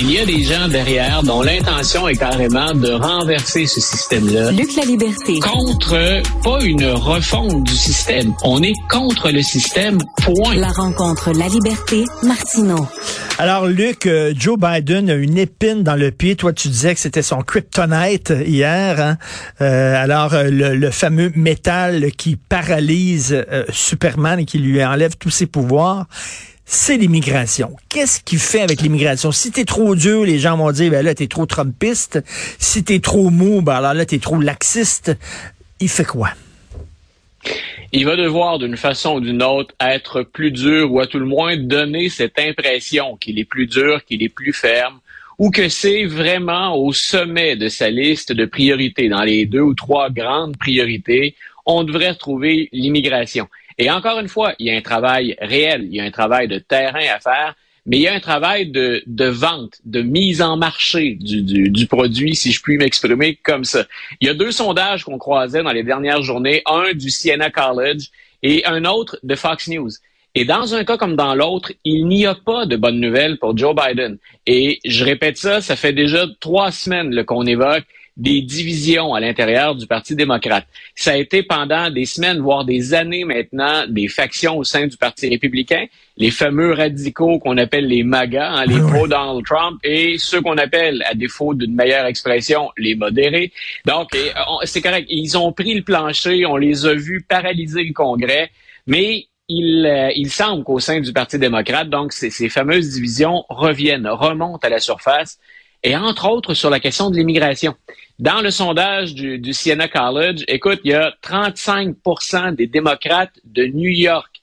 Il y a des gens derrière dont l'intention est carrément de renverser ce système-là. Luc la liberté. Contre, pas une refonte du système. On est contre le système, point. La rencontre La liberté, Martineau. Alors, Luc, euh, Joe Biden a une épine dans le pied. Toi, tu disais que c'était son kryptonite hier. Hein? Euh, alors, euh, le, fameux métal qui paralyse Superman et qui lui enlève tous ses pouvoirs c'est l'immigration. Qu'est-ce qu'il fait avec l'immigration? Si t'es trop dur, les gens vont dire, ben là, t'es trop trumpiste. Si t'es trop mou, ben alors là, t'es trop laxiste. Il fait quoi? il va devoir d'une façon ou d'une autre être plus dur ou à tout le moins donner cette impression qu'il est plus dur, qu'il est plus ferme ou que c'est vraiment au sommet de sa liste de priorités. Dans les deux ou trois grandes priorités, on devrait trouver l'immigration. Et encore une fois, il y a un travail réel, il y a un travail de terrain à faire, mais il y a un travail de, vente, de mise en marché du, du, du produit, si je puis m'exprimer comme ça. Il y a deux sondages qu'on croisait dans les dernières journées, un du Siena College et un autre de Fox News. Et dans un cas comme dans l'autre, il n'y a pas de bonnes nouvelles pour Joe Biden. Et je répète ça, ça fait déjà trois semaines qu'on évoque des divisions à l'intérieur du Parti démocrate. Ça a été pendant des semaines, voire des années maintenant, des factions au sein du Parti républicain, les fameux radicaux qu'on appelle les MAGA, hein, les pro-Donald Trump, et ceux qu'on appelle, à défaut d'une meilleure expression, les modérés. Donc, c'est correct, ils ont pris le plancher, on les a vus paralyser le Congrès, mais il, euh, il semble qu'au sein du Parti démocrate, donc ces, ces fameuses divisions reviennent, remontent à la surface, et entre autres sur la question de l'immigration. Dans le sondage du, Siena College, écoute, il y a 35% des démocrates de New York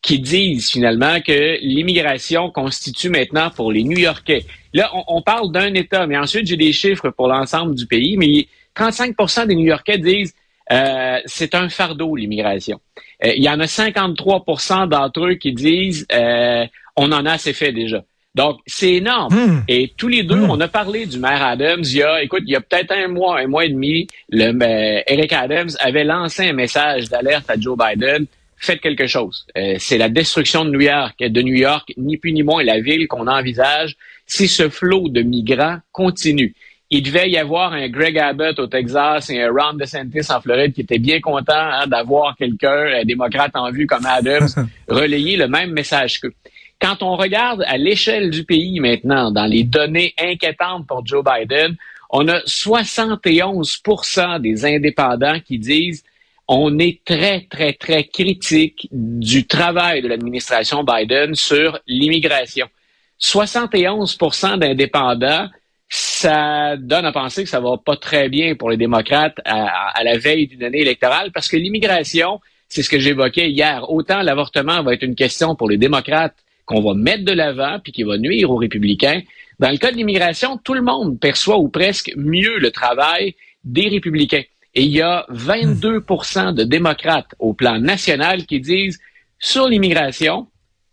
qui disent finalement que l'immigration constitue maintenant pour les New-Yorkais. Là, on, parle d'un État, mais ensuite j'ai des chiffres pour l'ensemble du pays, mais 35% des New-Yorkais disent euh, c'est un fardeau l'immigration. Euh, il y en a 53% d'entre eux qui disent euh, on en a assez fait déjà. Donc, c'est énorme. Hmm. Et tous les deux, hmm. on a parlé du maire Adams. Il y a, écoute, il y a peut-être un mois, un mois et demi, le euh, Eric Adams avait lancé un message d'alerte à Joe Biden. Faites quelque chose. Euh, c'est la destruction de New York, de New York, ni plus ni moins la ville qu'on envisage si ce flot de migrants continue. Il devait y avoir un Greg Abbott au Texas et un Ron DeSantis en Floride qui était bien content hein, d'avoir quelqu'un, un démocrate en vue comme Adams, relayer le même message qu'eux. Quand on regarde à l'échelle du pays maintenant, dans les données inquiétantes pour Joe Biden, on a 71% des indépendants qui disent on est très, très, très critique du travail de l'administration Biden sur l'immigration. 71% d'indépendants, ça donne à penser que ça va pas très bien pour les démocrates à, à la veille d'une année électorale parce que l'immigration, c'est ce que j'évoquais hier. Autant l'avortement va être une question pour les démocrates qu'on va mettre de l'avant puis qui va nuire aux républicains. Dans le cas de l'immigration, tout le monde perçoit ou presque mieux le travail des républicains. Et il y a 22% de démocrates au plan national qui disent sur l'immigration,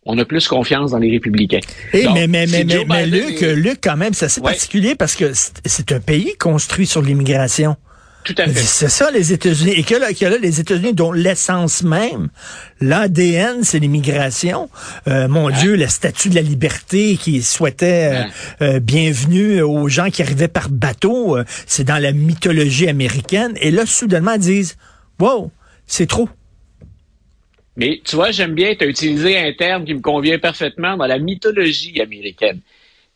on a plus confiance dans les républicains. Eh, mais mais, mais, mais, Luc, Luc, quand même, c'est assez particulier parce que c'est un pays construit sur l'immigration. Tout à fait. C'est ça, les États-Unis. Et que là, que là les États-Unis, dont l'essence même, l'ADN, c'est l'immigration. Euh, mon Dieu, le statut de la liberté qui souhaitait euh, euh, bienvenue aux gens qui arrivaient par bateau, c'est dans la mythologie américaine. Et là, soudainement, ils disent, wow, c'est trop. Mais tu vois, j'aime bien, tu as utilisé un terme qui me convient parfaitement dans la mythologie américaine.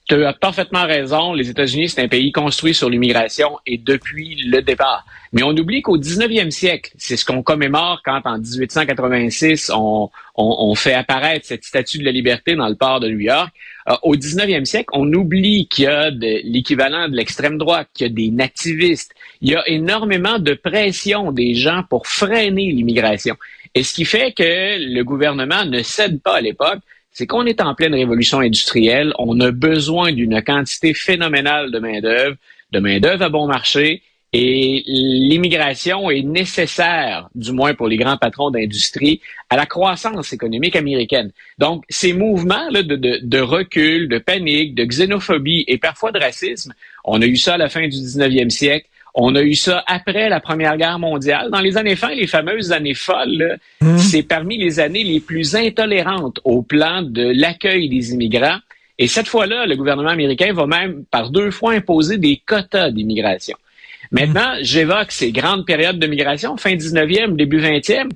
Tu as parfaitement raison. Les États-Unis, c'est un pays construit sur l'immigration et depuis le départ. Mais on oublie qu'au 19e siècle, c'est ce qu'on commémore quand en 1886, on, on, fait apparaître cette statue de la liberté dans le port de New York. Euh, au 19e siècle, on oublie qu'il y a l'équivalent de l'extrême droite, qu'il y a des nativistes. Il y a énormément de pression des gens pour freiner l'immigration. Et ce qui fait que le gouvernement ne cède pas à l'époque c'est qu'on est en pleine révolution industrielle, on a besoin d'une quantité phénoménale de main-d'œuvre, de main-d'œuvre à bon marché, et l'immigration est nécessaire, du moins pour les grands patrons d'industrie, à la croissance économique américaine. Donc, ces mouvements là, de, recul, de panique, de xénophobie et parfois de racisme, on a eu ça à la fin du 19e siècle, on a eu ça après la Première Guerre mondiale. Dans les années fin, les fameuses années folles, mmh. C'est parmi les années les plus intolérantes au plan de l'accueil des immigrants. Et cette fois-là, le gouvernement américain va même par deux fois imposer des quotas d'immigration. Maintenant, j'évoque ces grandes périodes de migration, fin 19e, début 20e.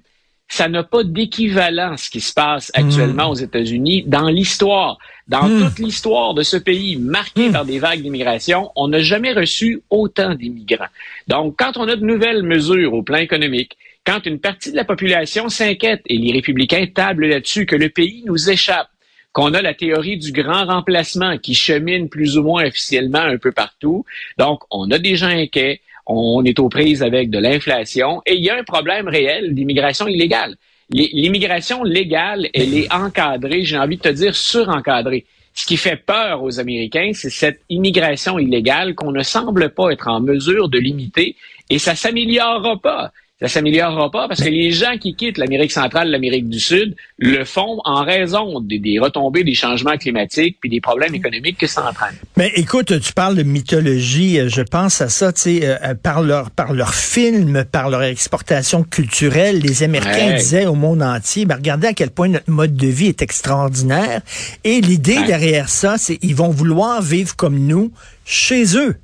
Ça n'a pas d'équivalent ce qui se passe actuellement aux États-Unis dans l'histoire. Dans toute l'histoire de ce pays marqué par des vagues d'immigration, on n'a jamais reçu autant d'immigrants. Donc, quand on a de nouvelles mesures au plan économique, quand une partie de la population s'inquiète, et les républicains tablent là-dessus, que le pays nous échappe, qu'on a la théorie du grand remplacement qui chemine plus ou moins officiellement un peu partout. Donc, on a des gens inquiets, on est aux prises avec de l'inflation et il y a un problème réel d'immigration illégale. L'immigration légale, elle est encadrée, j'ai envie de te dire surencadrée. Ce qui fait peur aux Américains, c'est cette immigration illégale qu'on ne semble pas être en mesure de limiter et ça s'améliorera pas ça s'améliorera pas parce que les gens qui quittent l'Amérique centrale, l'Amérique du Sud, le font en raison des, retombées des changements climatiques puis des problèmes économiques que ça entraîne. Mais écoute, tu parles de mythologie, euh, je pense à ça, tu sais, euh, euh, par leur par leur film, par leur exportation culturelle, les Américains disaient au monde entier, ben regardez à quel point notre mode de vie est extraordinaire. Et l'idée derrière ça, c'est ils vont vouloir vivre comme nous chez eux.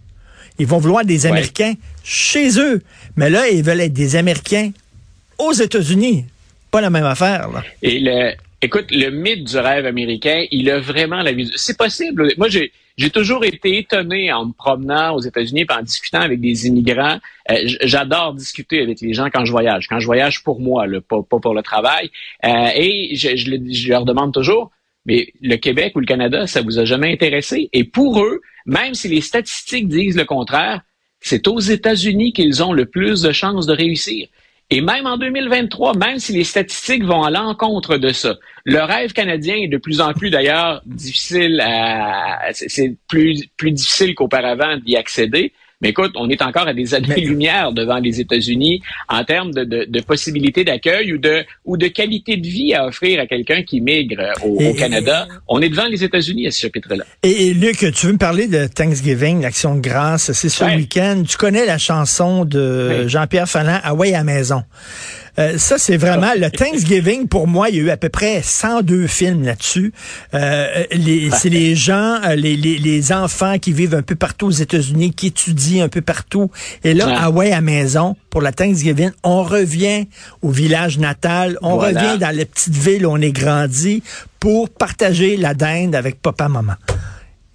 Ils vont vouloir des Américains chez eux. Mais là, ils veulent être des Américains aux États-Unis. Pas la même affaire. Là. Et le, écoute, le mythe du rêve américain, il a vraiment la vie. C'est possible. Moi, j'ai, toujours été étonné en me promenant aux États-Unis en discutant avec des immigrants. Euh, j'adore discuter avec les gens quand je voyage. Quand je voyage pour moi, pas, pour le travail. Euh, et je, je, leur demande toujours, mais le Québec ou le Canada, ça vous a jamais intéressé? Et pour eux, même si les statistiques disent le contraire, c'est aux États-Unis qu'ils ont le plus de chances de réussir. Et même en 2023, même si les statistiques vont à l'encontre de ça, le rêve canadien est de plus en plus d'ailleurs difficile à, c'est plus, plus difficile qu'auparavant d'y accéder. Mais écoute, on est encore à des années-lumière devant les États-Unis en termes de, de, de possibilités d'accueil ou de, ou de qualité de vie à offrir à quelqu'un qui migre au, Canada. on est devant les États-Unis à ce chapitre-là. Et, Luc, tu veux me parler de Thanksgiving, l'action de grâce, c'est ce week-end. Tu connais la chanson de Jean-Pierre Fallin, Hawaii à maison. Euh, ça, c'est vraiment le Thanksgiving. Pour moi, il y a eu à peu près 102 films là-dessus. Euh, c'est les gens, euh, les, les, les, enfants qui vivent un peu partout aux États-Unis, qui étudient un peu partout. Et là, à Hawaii à maison, pour la Thanksgiving, on revient au village natal, on revient dans la petite ville où on est grandi pour partager la dinde avec papa, maman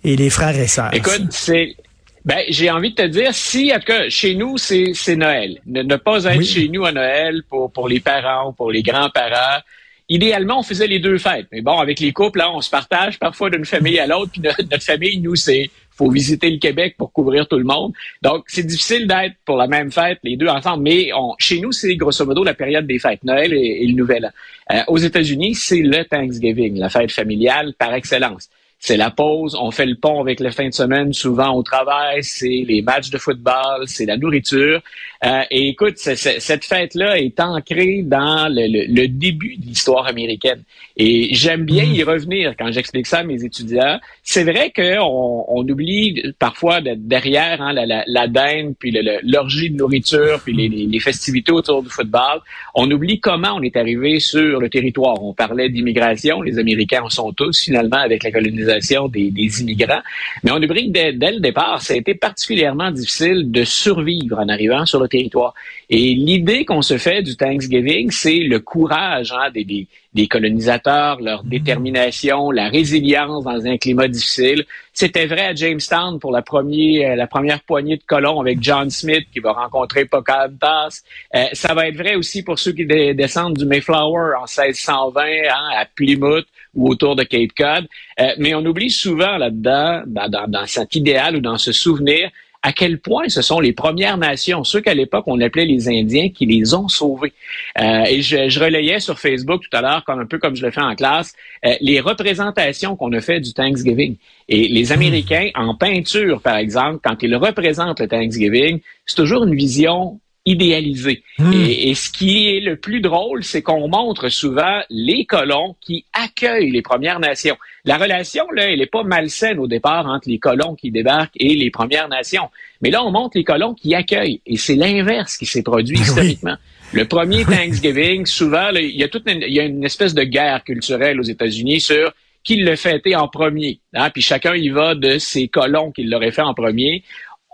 et les frères et sœurs. Écoute, c'est ben, j'ai envie de te dire, si, en tout cas, chez nous, c'est, c'est Noël. Ne, pas être chez nous à Noël pour, pour les parents ou pour les grands-parents. Idéalement, on faisait les deux fêtes. Mais bon, avec les couples, là, on se partage parfois d'une famille à l'autre. Puis notre, famille, nous, c'est faut visiter le Québec pour couvrir tout le monde. Donc, c'est difficile d'être pour la même fête, les deux ensemble. Mais on, chez nous, c'est grosso modo la période des fêtes, Noël et, le Nouvel An. Euh, aux États-Unis, c'est le Thanksgiving, la fête familiale par excellence c'est la pause, on fait le pont avec la fin de semaine, souvent au travail, c'est les matchs de football, c'est la nourriture. Euh, et écoute, cette fête-là est ancrée dans le, début de l'histoire américaine. Et j'aime bien y revenir quand j'explique ça à mes étudiants. C'est vrai qu'on on oublie parfois derrière hein, la, la, la, dinde, puis l'orgie de nourriture, puis les, les, festivités autour du football, on oublie comment on est arrivé sur le territoire. On parlait d'immigration, les Américains en sont tous finalement avec la colonisation des, immigrants. Mais on oublie que dès, dès, le départ, ça a été particulièrement difficile de survivre en arrivant sur le territoire. Et l'idée qu'on se fait du Thanksgiving, c'est le courage hein, des, des, colonisateurs, leur mmh. détermination, la résilience dans un climat difficile. C'était vrai à Jamestown pour la, première, la première poignée de colons avec John Smith qui va rencontrer Pocahontas. Euh, ça va être vrai aussi pour ceux qui descendent du Mayflower en 1620 hein, à Plymouth ou autour de Cape Cod. Euh, mais on oublie souvent là-dedans, dans, dans, dans cet idéal ou dans ce souvenir, à quel point ce sont les Premières Nations, ceux qu'à l'époque on appelait les Indiens, qui les ont sauvés. Euh, et je, je, relayais sur Facebook tout à l'heure, comme un peu comme je le fais en classe, euh, les représentations qu'on a fait du Thanksgiving. Et les hmm. Américains, en peinture, par exemple, quand ils représentent le Thanksgiving, c'est toujours une vision idéalisé. Hmm. Et, ce qui est le plus drôle, c'est qu'on montre souvent les colons qui accueillent les Premières Nations. La relation, là, elle n'est pas malsaine au départ entre les colons qui débarquent et les Premières Nations. Mais là, on montre les colons qui accueillent. Et c'est l'inverse qui s'est produit ben historiquement. Le premier Thanksgiving, souvent, il y a toute une, il y a une espèce de guerre culturelle aux États-Unis sur qui l'a fêté en premier. Hein? Puis chacun y va de ses colons qui l'auraient fait en premier.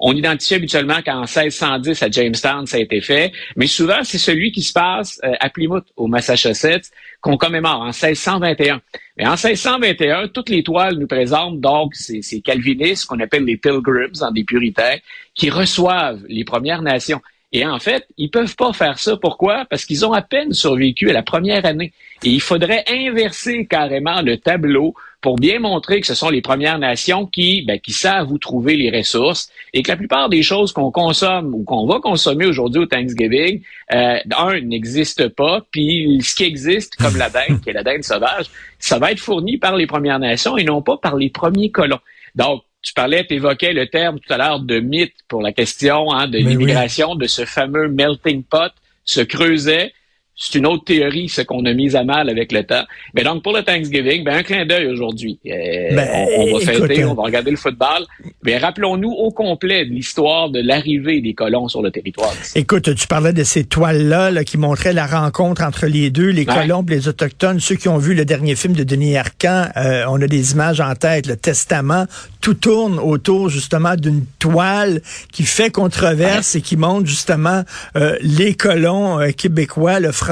On identifie habituellement qu'en 1610 à Jamestown, ça a été fait, mais souvent, c'est celui qui se passe euh, à Plymouth, au Massachusetts, qu'on commémore en 1621. Mais en 1621, toutes les toiles nous présentent donc ces, ces calvinistes qu'on appelle les pilgrims, en des puritains, qui reçoivent les Premières Nations. Et en fait, ils peuvent pas faire ça. Pourquoi? Parce qu'ils ont à peine survécu à la première année. Et il faudrait inverser carrément le tableau pour bien montrer que ce sont les Premières Nations qui, ben, qui savent où trouver les ressources et que la plupart des choses qu'on consomme ou qu'on va consommer aujourd'hui au Thanksgiving, euh, un, n'existe pas, puis ce qui existe, comme la dinde, qui est la dinde sauvage, ça va être fourni par les Premières Nations et non pas par les premiers colons. Donc, tu parlais, tu évoquais le terme tout à l'heure de mythe pour la question hein, de l'immigration, de ce fameux melting pot, se creusait c'est une autre théorie, ce qu'on a mis à mal avec le temps. Mais donc, pour le Thanksgiving, ben, un clin d'œil aujourd'hui. Euh, ben, on, va fêter, on va regarder le football. Mais rappelons-nous au complet de l'histoire de l'arrivée des colons sur le territoire. Écoute, tu parlais de ces toiles-là qui montraient la rencontre entre les deux, les colons et les Autochtones. Ceux qui ont vu le dernier film de Denis Arcand, euh, on a des images en tête, le Testament. Tout tourne autour justement d'une toile qui fait controverse et qui montre justement euh, les colons québécois, le français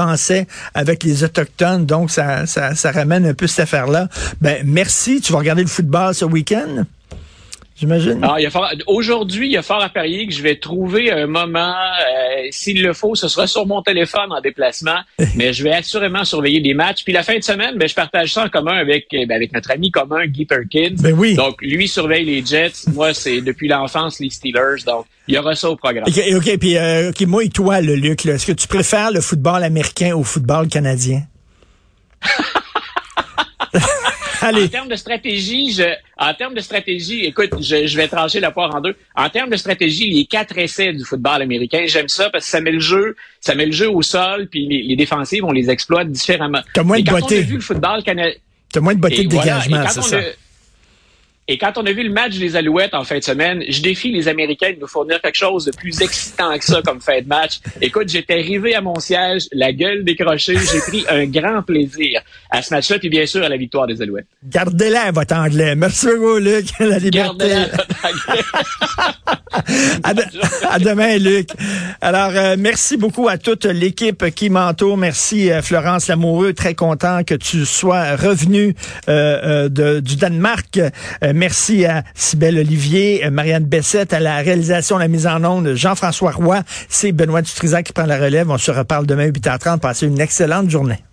avec les autochtones. Donc, ça, ça, ça ramène un peu cette affaire-là. Ben, merci. Tu vas regarder le football ce week-end? J'imagine. Ah, aujourd'hui, il y a fort à parier que je vais trouver un moment, euh, s'il le faut, ce sera sur mon téléphone en déplacement, mais je vais assurément surveiller des matchs. Puis la fin de semaine, ben, je partage ça en commun avec, euh, ben, avec notre ami commun, Guy Perkins. Ben oui. Donc, lui surveille les Jets. Moi, c'est depuis l'enfance les Steelers. Donc, il y aura ça au programme. OK, OK, puis euh, moi et toi, le Luc, est-ce que tu préfères le football américain au football canadien? En termes de stratégie, je, en termes de stratégie, écoute, je, vais trancher la poire en deux. En termes de stratégie, les quatre essais du football américain, j'aime ça parce que ça met le jeu, ça met le jeu au sol, puis les, les défensives, on les exploite différemment. T'as moins de beauté. vu le football canadien. T'as moins de beauté de dégagement, c'est ça. Et quand on a vu le match des Alouettes en fin de semaine, je défie les Américains de nous fournir quelque chose de plus excitant que ça comme fin de match. Écoute, j'étais arrivé à mon siège, la gueule décrochée, j'ai pris un grand plaisir à ce match-là, puis bien sûr à la victoire des Alouettes. Gardez-la, votre anglais. Merci beaucoup, Luc. La liberté. à, à, demain, Luc. Alors, euh, merci beaucoup à toute l'équipe qui m'entoure. Merci, euh, Florence Lamoureux. Très content que tu sois revenu euh, de, du Danemark. Merci à Sybelle Olivier, euh, Marianne Bessette, à la réalisation, la mise en onde, Jean-François Roy. C'est Benoît Dutrisac qui prend la relève. On se reparle demain à 8h30. Passez une excellente journée.